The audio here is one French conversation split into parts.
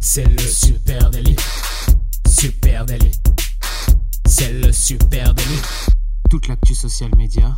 C'est le super délit. Super délit. C'est le super délit. Toute l'actu social média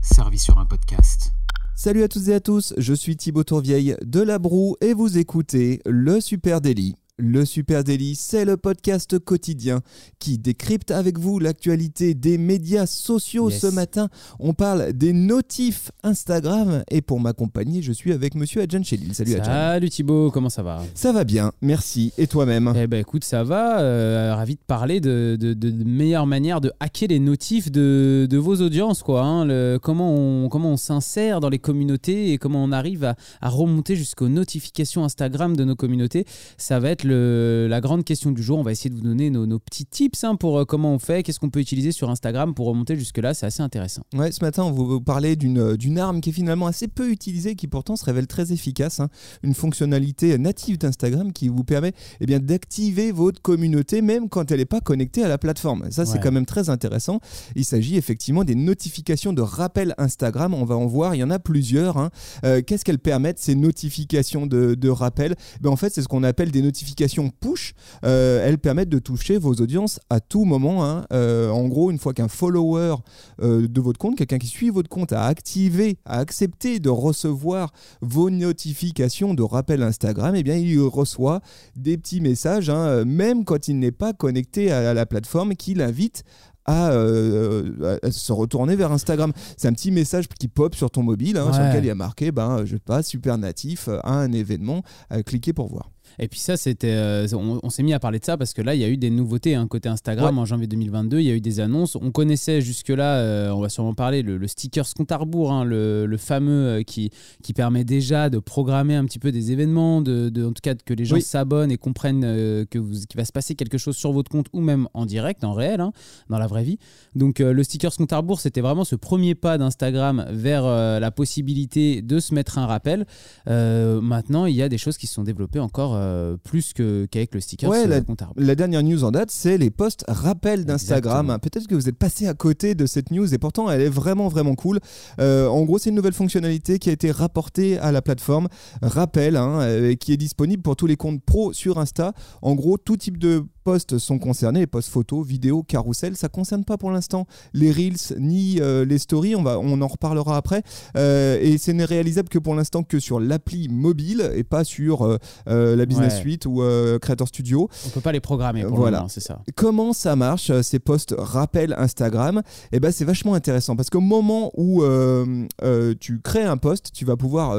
servie sur un podcast. Salut à toutes et à tous, je suis Thibaut Tourvieille de La Broue et vous écoutez le Super Délit. Le Super Daily, c'est le podcast quotidien qui décrypte avec vous l'actualité des médias sociaux. Yes. Ce matin, on parle des notifs Instagram et pour m'accompagner, je suis avec monsieur Adjan Chelil. Salut Adjan. Salut Thibaut, comment ça va? Ça va bien, merci. Et toi-même? Eh ben écoute, ça va. euh, ravi de parler de, de, de- de meilleures manières de hacker les notifs de, de vos audiences, quoi. hein. Le- comment on, comment on s'insère dans les communautés et comment on arrive à, à remonter jusqu'aux notifications Instagram de nos communautés. Ça va être le- la grande question du jour. On va essayer de vous donner nos, nos petits tips hein, pour euh, comment on fait, qu'est-ce qu'on peut utiliser sur Instagram pour remonter jusque-là. C'est assez intéressant. Ouais, ce matin, on vous parler d'une d'une arme qui est finalement assez peu utilisée, qui pourtant se révèle très efficace. hein. Une fonctionnalité native d'Instagram qui vous permet eh bien, d'activer votre communauté, même quand elle n'est pas connectée à la plateforme. Ça, c'est quand même très intéressant. Il s'agit effectivement des notifications de rappel Instagram. On va en voir, il y en a plusieurs. hein. Euh, Qu'est-ce qu'elles permettent, ces notifications de, de rappel? Ben, En fait, c'est ce qu'on appelle des notifications push. Euh, elles permettent de toucher vos audiences à tout moment. hein. Euh, en gros, une fois qu'un follower euh, de votre compte, quelqu'un qui suit votre compte a activé, a accepté de recevoir vos notifications de rappel Instagram, eh bien il reçoit des petits messages, hein, même quand il n'est pas connecté à, la plateforme, qui l'invite à, euh, à se retourner vers Instagram. C'est un petit message qui pop sur ton mobile, hein, sur lequel il y a marqué, ben, je sais pas, super natif, à un événement, à cliquer pour voir. Et puis ça, c'était, euh, on, on s'est mis à parler de ça parce que là, il y a eu des nouveautés hein, côté Instagram en janvier 2022. Il y a eu des annonces. On connaissait jusque-là, euh, on va sûrement parler, le, le sticker compte à rebours, hein, le, le fameux euh, qui, qui permet déjà de programmer un petit peu des événements, de, de- en tout cas que les gens Oui. s'abonnent et comprennent que vous, qu'il va se passer quelque chose sur votre compte ou même en direct, en réel, hein, dans la vraie vie. Donc le sticker compte à rebours, c'était vraiment ce premier pas d'Instagram vers la possibilité de se mettre un rappel. Maintenant, il y a des choses qui se sont développées encore euh, plus que- qu'avec le sticker Ouais, la- dernière news en date, c'est les posts rappels d'Instagram. Peut-être que vous êtes passé à côté de cette news et pourtant elle est vraiment vraiment cool. Euh, en gros, c'est une nouvelle fonctionnalité qui a été rapportée à la plateforme Rappel, hein, euh, qui est disponible pour tous les comptes pro sur Insta. En gros, tout type de posts sont concernés, les posts photos, vidéos, carousel. Ça concerne pas pour l'instant les reels ni euh, les stories. On va, on en reparlera après. Euh, et ce n'est réalisable que pour l'instant que sur l'appli mobile et pas sur euh, la Business Ouais. Suite ou Creator Studio. On peut pas les programmer pour Voilà. c'est ça. Comment ça marche, ces posts rappel Instagram? Eh ben, c'est vachement intéressant parce qu'au moment où tu crées un post, tu vas pouvoir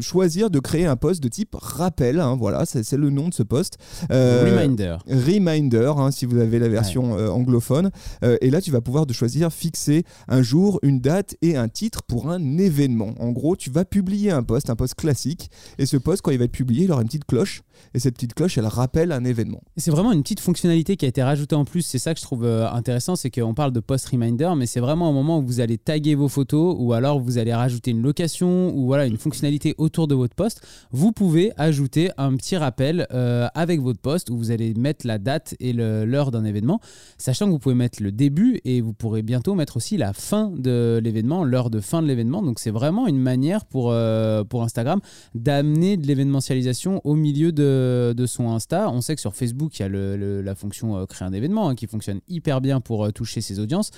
choisir de créer un post de type rappel. hein, voilà, c'est le nom de ce post. Euh, Reminder. Reminder, hein, si vous avez la version euh, anglophone. Euh, et là, tu vas pouvoir de choisir fixer un jour, une date et un titre pour un événement. En gros, tu vas publier un post, un post classique. Et ce post, quand il va être publié, il aura une petite cloche. Et cette petite cloche, elle rappelle un événement. C'est vraiment une petite fonctionnalité qui a été rajoutée en plus. C'est ça que je trouve euh, intéressant, c'est qu'on parle de post reminder, mais c'est vraiment un moment où vous allez taguer vos photos ou alors vous allez rajouter une location ou voilà une fonctionnalité autour de votre post. Vous pouvez ajouter un petit rappel euh, avec votre post où vous allez mettre la date et l'heure d'un événement, sachant que vous pouvez mettre le début et vous pourrez bientôt mettre aussi la fin de l'événement, l'heure de fin de l'événement. Donc c'est vraiment une manière pour, euh, pour Instagram d'amener de l'événementialisation au milieu de, de son Insta. On sait que sur Facebook, il y a la fonction euh, créer un événement hein, qui fonctionne hyper bien pour toucher ses audiences.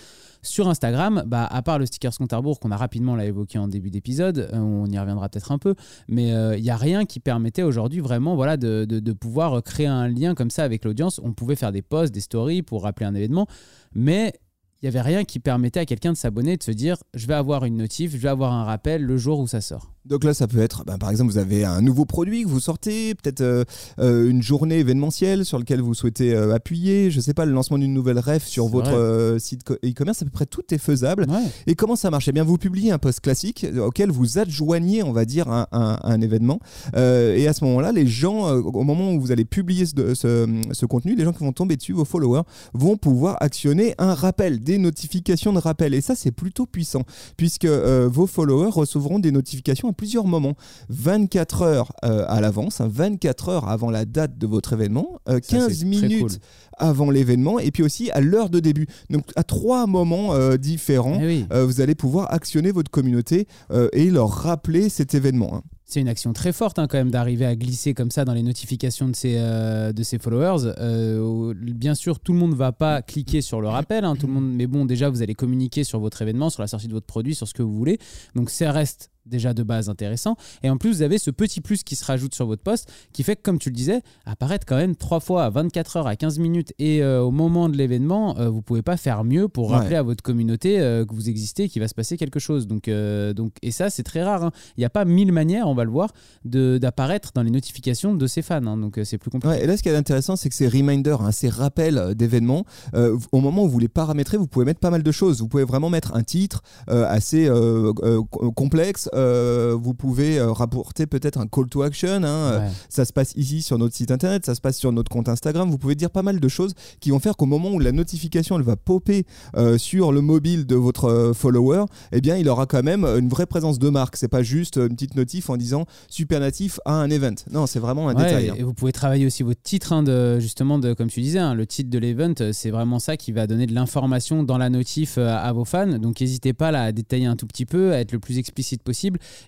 Sur Instagram, bah, à part le sticker compte à qu'on a rapidement l'a évoqué en début d'épisode, on y reviendra peut-être un peu, mais euh, il n'y a rien qui permettait aujourd'hui vraiment voilà, de, de- de pouvoir créer un lien comme ça avec l'audience. On pouvait faire des posts, des stories pour rappeler un événement, mais il n'y avait rien qui permettait à quelqu'un de s'abonner, de se dire je vais avoir une notif, je vais avoir un rappel le jour où ça sort. Donc là, ça peut être, ben, par exemple, vous avez un nouveau produit que vous sortez, peut-être euh, euh, une journée événementielle sur laquelle vous souhaitez euh, appuyer, je sais pas, le lancement d'une nouvelle ref sur votre site co- e-commerce, à peu près tout est faisable. Ouais. Et comment ça marche? Eh bien, vous publiez un post classique auquel vous adjoignez, on va dire, un, un- un événement. Et à ce moment-là, les gens, au moment où vous allez publier ce, ce- ce contenu, les gens qui vont tomber dessus, vos followers, vont pouvoir actionner un rappel, des notifications de rappel. Et ça, c'est plutôt puissant, puisque vos followers recevront des notifications plusieurs moments. 24 heures euh, à l'avance, hein, 24 heures avant la date de votre événement, euh, Ça, 15 c'est très minutes cool. avant l'événement, et puis aussi à l'heure de début. Donc à trois moments euh, différents, Eh oui. euh, vous allez pouvoir actionner votre communauté et leur rappeler cet événement. hein. C'est une action très forte hein, quand même d'arriver à glisser comme ça dans les notifications de ses, euh, de ses followers. Euh, bien sûr, tout le monde ne va pas cliquer sur le rappel, hein, tout le monde, mais bon, déjà, vous allez communiquer sur votre événement, sur la sortie de votre produit, sur ce que vous voulez. Donc ça reste déjà de base intéressant. Et en plus, vous avez ce petit plus qui se rajoute sur votre poste qui fait que, comme tu le disais, apparaître quand même trois fois à 24 heures, à 15 minutes et euh, au moment de l'événement, euh, vous pouvez pas faire mieux pour rappeler à votre communauté euh, que vous existez, qu'il va se passer quelque chose. Donc, donc, et ça, c'est très rare. Hein. Il n'y a pas mille manières, on va le voir, d'apparaître dans les notifications de ses fans. Hein. donc c'est plus compliqué. et là, ce qui est intéressant, c'est que ces reminders, hein, ces rappels d'événements, au moment où vous les paramétrez, vous pouvez mettre pas mal de choses. Vous pouvez vraiment mettre un titre assez complexe euh, vous pouvez euh, rapporter peut-être un call to action. Hein, euh, ça se passe ici sur notre site internet, ça se passe sur notre compte Instagram. Vous pouvez dire pas mal de choses qui vont faire qu'au moment où la notification elle va popper sur le mobile de votre follower, eh bien il aura quand même une vraie présence de marque. C'est pas juste une petite notif en disant super natif à un event. Non, c'est vraiment un détail. Hein. Et vous pouvez travailler aussi votre titre, hein, de, justement, de, comme tu disais, hein, le titre de l'event, c'est vraiment ça qui va donner de l'information dans la notif à vos fans. Donc n'hésitez pas là, à détailler un tout petit peu, à être le plus explicite possible.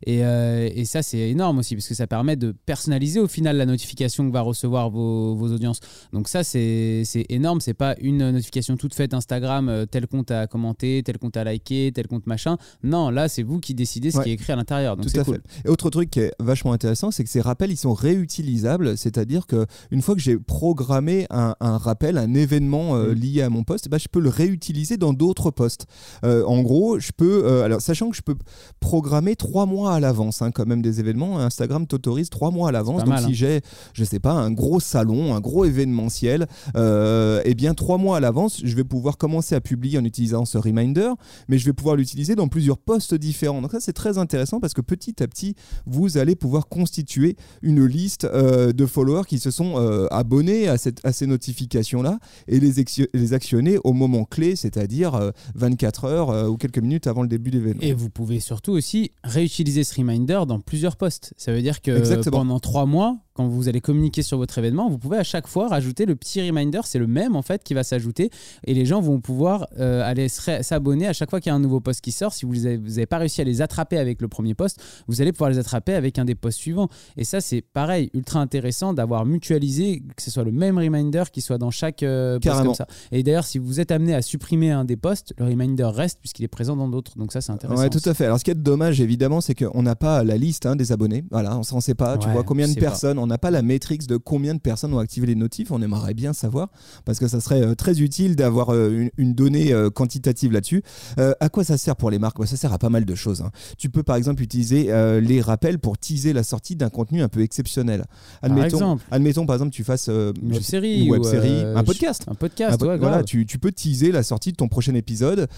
Euh, et, ça, c'est énorme aussi, parce que ça permet de personnaliser au final la notification que va recevoir vos, audiences. Donc ça, c'est énorme. C'est pas une notification toute faite Instagram, euh, tel compte à commenter, tel compte à liker, tel compte machin. Non, là, c'est vous qui décidez ce qui est écrit à l'intérieur. Donc c'est cool. Et autre truc qui est vachement intéressant, c'est que ces rappels, ils sont réutilisables. C'est-à-dire que une fois que j'ai programmé un, rappel, un événement euh, mm. lié à mon poste, bah, je peux le réutiliser dans d'autres posts. en gros, je peux, alors sachant que je peux programmer trois mois à l'avance, hein, quand même des événements. Instagram t'autorise trois mois à l'avance. Donc si hein. j'ai, je sais pas, un gros salon, un gros événementiel, euh, eh bien trois mois à l'avance, je vais pouvoir commencer à publier en utilisant ce reminder, mais je vais pouvoir l'utiliser dans plusieurs posts différents. Donc ça c'est très intéressant parce que petit à petit, vous allez pouvoir constituer une liste euh, de followers qui se sont euh, abonnés à, cette, à ces notifications-là et les, les actionner au moment clé, c'est-à-dire 24 heures ou quelques minutes avant le début de l'événement. Et vous pouvez surtout aussi réutiliser ce reminder dans plusieurs postes. Ça veut dire que pendant trois mois, quand vous allez communiquer sur votre événement, vous pouvez à chaque fois rajouter le petit reminder, c'est le même en fait qui va s'ajouter et les gens vont pouvoir euh, aller s'abonner à chaque fois qu'il y a un nouveau post qui sort. Si vous n'avez pas réussi à les attraper avec le premier post, vous allez pouvoir les attraper avec un des posts suivants. Et ça, c'est pareil, ultra intéressant d'avoir mutualisé, que ce soit le même reminder qui soit dans chaque euh, post comme ça. Et d'ailleurs, si vous êtes amené à supprimer un des posts, le reminder reste puisqu'il est présent dans d'autres. Donc ça, c'est intéressant. Ouais, tout à fait. Alors ce qui est dommage, évidemment, c'est qu'on n'a pas la liste hein, des abonnés. Voilà, on ne sait pas. tu vois combien de personnes on n'a pas la métrique de combien de personnes ont activé les notifs. On aimerait bien savoir parce que ça serait euh, très utile d'avoir euh, une, donnée euh, quantitative là-dessus. à quoi ça sert pour les marques? Bah, Ça sert à pas mal de choses. Hein. Tu peux par exemple utiliser les rappels pour teaser la sortie d'un contenu un peu exceptionnel. Admettons, par exemple, admettons par exemple tu fasses une série, web série, un podcast. Un podcast, voilà, tu, tu, peux teaser la sortie de ton prochain épisode,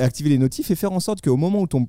activer les notifs et faire en sorte qu'au moment où ton,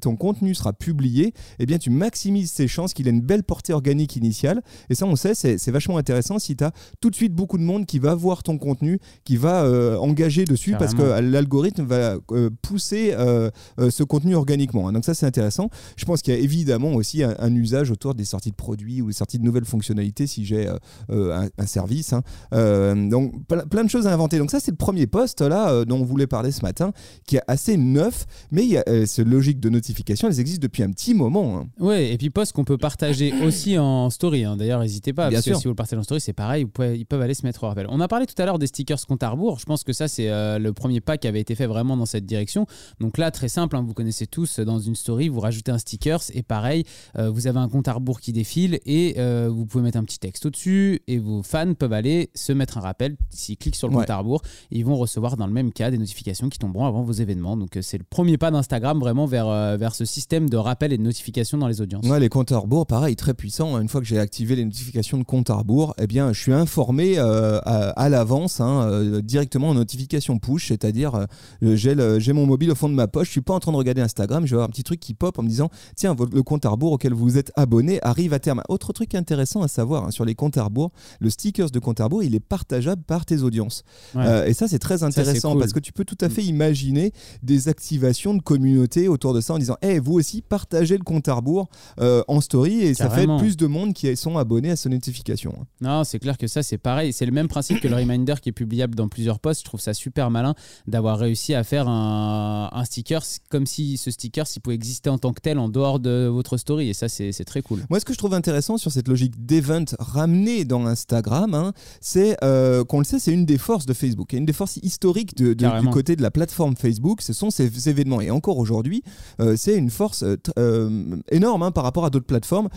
ton contenu sera publié, eh bien tu maximises ses chances qu'il ait une belle portée organique initiale. Et ça, on sait, c'est vachement intéressant si tu as tout de suite beaucoup de monde qui va voir ton contenu, qui va euh, engager dessus parce que l'algorithme va euh, pousser euh, ce contenu organiquement. Hein. Donc ça, c'est intéressant. Je pense qu'il y a évidemment aussi un, usage autour des sorties de produits ou des sorties de nouvelles fonctionnalités si j'ai un, service. Hein. donc plein de choses à inventer. Donc ça, c'est le premier poste là dont on voulait parler ce matin, qui est assez neuf, mais il y a ce logique de notification, elles existent depuis un petit moment. Hein. Oui, et puis poste qu'on peut partager aussi en story. D'ailleurs, n'hésitez pas. Bien sûr. si vous le partagez en story, c'est pareil, ils peuvent aller se mettre au rappel. On a parlé tout à l'heure des stickers compte à rebours. Je pense que ça, c'est euh, le premier pas qui avait été fait vraiment dans cette direction. Donc là, très simple, hein, vous connaissez tous, dans une story, vous rajoutez un stickers et pareil, euh, vous avez un compte à rebours qui défile et euh, vous pouvez mettre un petit texte au-dessus et vos fans peuvent aller se mettre un rappel. S'ils cliquent sur le compte à rebours, ils vont recevoir dans le même cas des notifications qui tomberont avant vos événements. Donc c'est le premier pas d'Instagram vraiment vers, vers ce système de rappel et de notification dans les audiences. Ouais, les comptes à rebours, pareil, très puissant. Une fois que j'ai activé les notifications de compte à rebours, eh bien, je suis informé euh, à, l'avance, hein, euh, directement en notification push, c'est-à-dire euh, j'ai mon mobile au fond de ma poche, je suis pas en train de regarder Instagram, je vais avoir un petit truc qui pop en me disant tiens, le compte à rebours auquel vous êtes abonné arrive à terme. Autre truc intéressant à savoir hein, sur les comptes à rebours, le stickers de compte à rebours, il est partageable par tes audiences. et ça, c'est très intéressant parce que tu peux tout à fait imaginer des activations de communauté autour de ça en disant hey, vous aussi partagez le compte à rebours en story et ça fait plus de monde qui sont forcément abonné à ses notifications. hein. Non, c'est clair que ça, c'est pareil. C'est le même principe que le reminder qui est publiable dans plusieurs posts. Je trouve ça super malin d'avoir réussi à faire un, un sticker comme si ce sticker s'il pouvait exister en tant que tel en dehors de votre story. Et ça, c'est très cool. Moi, ce que je trouve intéressant sur cette logique d'event ramenée dans Instagram, hein, c'est euh, qu'on le sait, c'est une des forces de Facebook. Et une des forces historiques de- de- du côté de la plateforme Facebook, ce sont ces événements. Et encore aujourd'hui, euh, c'est une force euh, énorme hein, par rapport à d'autres plateformes.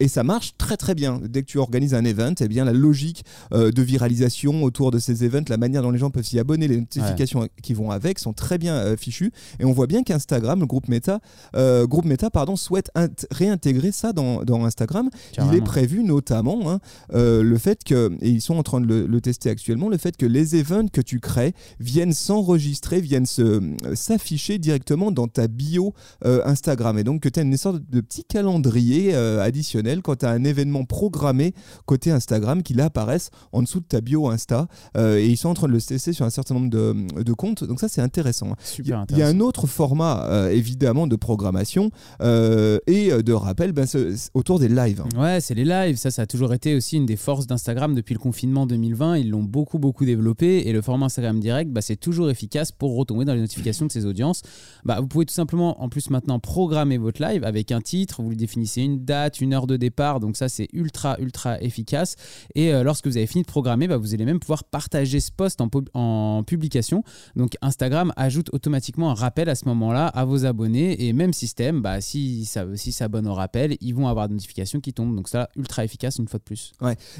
Et ça marche très très bien. Dès que tu organises un event, eh bien, la logique euh, de viralisation autour de ces events, la manière dont les gens peuvent s'y abonner, les notifications qui vont avec sont très bien euh, fichues. Et on voit bien qu'Instagram, le groupe Meta, euh, groupe Meta pardon, souhaite int- réintégrer ça dans, dans Instagram. Il est prévu notamment hein, euh, le fait que, et ils sont en train de le, le tester actuellement, le fait que les events que tu crées viennent s'enregistrer, viennent se- s'afficher directement dans ta bio Instagram. Et donc que tu as une sorte de petit calendrier additionnel quand tu as un événement programmé côté Instagram qui là apparaissent en dessous de ta bio Insta. Euh, et ils sont en train de le tester sur un certain nombre de, de comptes. Donc ça c'est intéressant. hein. Il y a- y un autre format, euh, évidemment, de programmation euh, et de rappel ben, autour des lives. hein. Ouais, c'est les lives. Ça, ça a toujours été aussi une des forces d'Instagram depuis le confinement 2020. Ils l'ont beaucoup, beaucoup développé. Et le format Instagram Direct, bah, c'est toujours efficace pour retomber dans les notifications de ses audiences. Bah, vous pouvez tout simplement, en plus maintenant, programmer votre live avec un titre. Vous lui définissez une date, une heure de départ. Donc ça, c'est ultra, ultra efficace. Et euh, lorsque vous avez fini de programmer, bah, vous allez même pouvoir partager ce post en, pub- en publication. Donc Instagram ajoute automatiquement un rappel à ce moment-là à vos abonnés. Et même système, bah, si ça, si s'abonnent au rappel, ils vont avoir des notifications qui tombent. Donc ça, ultra efficace une fois de plus.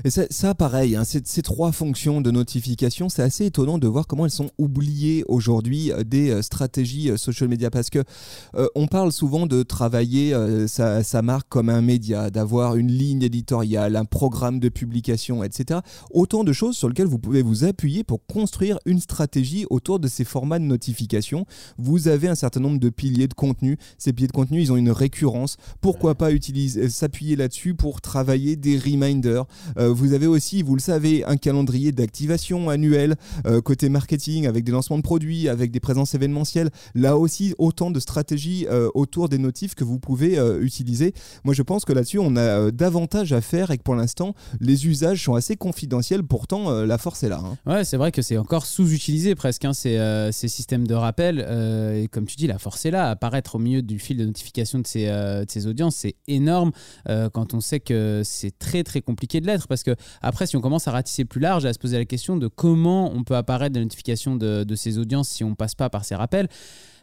Et ça, pareil, hein, ces, trois fonctions de notification, c'est assez étonnant de voir comment elles sont oubliées aujourd'hui euh, des euh, stratégies social media parce que on parle souvent de travailler sa, sa marque comme un média, d'avoir une ligne éditoriale, un programme de publication, etc. Autant de choses sur lesquelles vous pouvez vous appuyer pour construire une stratégie autour de ces formats de notification. Vous avez un certain nombre de piliers de contenu. Ces piliers de contenu, ils ont une récurrence. Pourquoi pas utiliser, euh, s'appuyer là-dessus pour travailler des reminders? Euh, vous avez aussi, vous le savez, un calendrier d'activation annuel euh, côté marketing avec des lancements de produits, avec des présences événementielles. Là aussi, autant de stratégies autour des notifs que vous pouvez utiliser. Moi, je pense que là-dessus, on a davantage à faire et que pour l'instant, les usages sont assez confidentiels. Pourtant, euh, la force est là. hein. Ouais, c'est vrai que c'est encore sous-utilisé presque, hein, ces, euh, ces systèmes de rappel. euh, et comme tu dis, la force est là. Apparaître au milieu du fil de notification de ces, de ces audiences, c'est énorme quand on sait que c'est très très compliqué de l'être. Parce que après, si on commence à ratisser plus large, à se poser la question de comment on peut apparaître des notifications de, de ces audiences si on passe pas par ces rappels.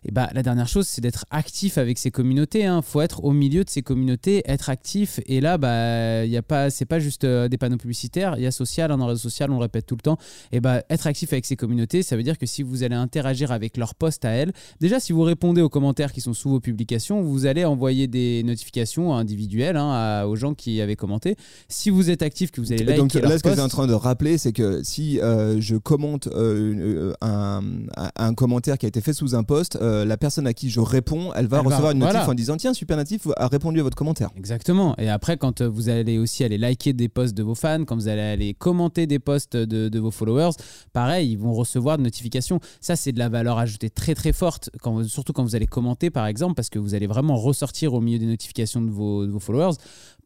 Et bah, la dernière chose, c'est d'être actif avec ces communautés. Il faut être au milieu de ces communautés, être actif. Et là, bah, y a pas, c'est pas juste euh, des panneaux publicitaires. Il y a social, hein, dans le social, on le répète tout le temps. Et bah, être actif avec ces communautés, ça veut dire que si vous allez interagir avec leurs posts à elles, déjà, si vous répondez aux commentaires qui sont sous vos publications, vous allez envoyer des notifications individuelles hein, à- aux gens qui avaient commenté. Si vous êtes actif, que vous allez liker Donc là, ce que je posts, suis en train de rappeler, c'est que si euh, je commente euh, un, un- un commentaire qui a été fait sous un post, euh, la personne à qui je réponds, elle va Elle va- recevoir une notif voilà. en disant Tiens, Super Natif a répondu à votre commentaire. Exactement. Et après, quand euh, vous allez aussi aller liker des posts de vos fans, quand vous allez aller commenter des posts de, de vos followers, pareil, ils vont recevoir de notifications. Ça, c'est de la valeur ajoutée très très forte, quand surtout quand vous allez commenter, par exemple, parce que vous allez vraiment ressortir au milieu des notifications de vos, de vos followers.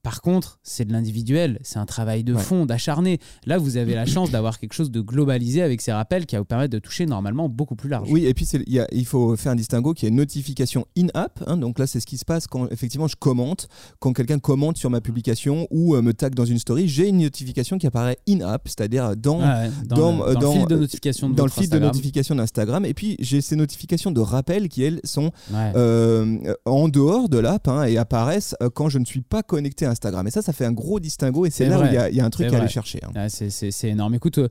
Par contre, c'est de l'individuel, c'est un travail de Ouais. fond, d'acharné. Là, vous avez la chance d'avoir quelque chose de globalisé avec ces rappels qui va vous permettre de toucher normalement beaucoup plus large. Oui, et puis il y a- il faut faire un distinguo qui est notification in-app. hein. donc là, c'est ce qui se passe quand effectivement je commente. Quand quelqu'un commente sur ma publication ou euh, me tag dans une story, j'ai une notification qui apparaît in-app, c'est-à-dire dans, Ah ouais, dans, dans- le, dans le dans- fil de notification de dans le votre fil de Instagram. notification d'Instagram. Et puis j'ai ces notifications de rappel qui, elles, sont Ouais. euh, en dehors de l'app hein, et apparaissent euh, quand je ne suis pas connecté à Instagram. Et ça, ça fait un gros distinguo et c'est là où il y, a- il y a un truc à aller chercher. hein. C'est- c'est c'est énorme. Écoute, euh,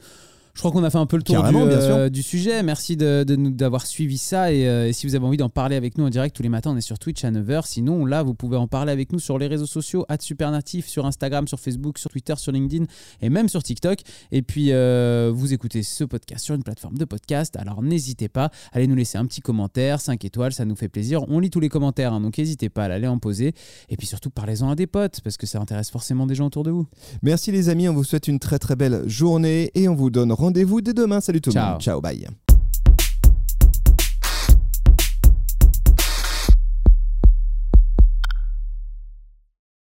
je crois qu'on a fait un peu le tour du, euh, du sujet. Merci de, de nous d'avoir suivi ça. Et, euh, et si vous avez envie d'en parler avec nous en direct tous les matins, on est sur Twitch à 9h. Sinon, là, vous pouvez en parler avec nous sur les réseaux sociaux, Supernatif, sur Instagram, sur Facebook, sur Twitter, sur LinkedIn et même sur TikTok. Et puis, euh, vous écoutez ce podcast sur une plateforme de podcast. Alors, n'hésitez pas, allez nous laisser un petit commentaire, 5 étoiles, ça nous fait plaisir. On lit tous les commentaires, hein, donc n'hésitez pas à aller en poser. Et puis surtout, parlez-en à des potes, parce que ça intéresse forcément des gens autour de vous. Merci les amis, on vous souhaite une très très belle journée et on vous donne rendez-vous dès demain. Salut tout le monde. Ciao, bye.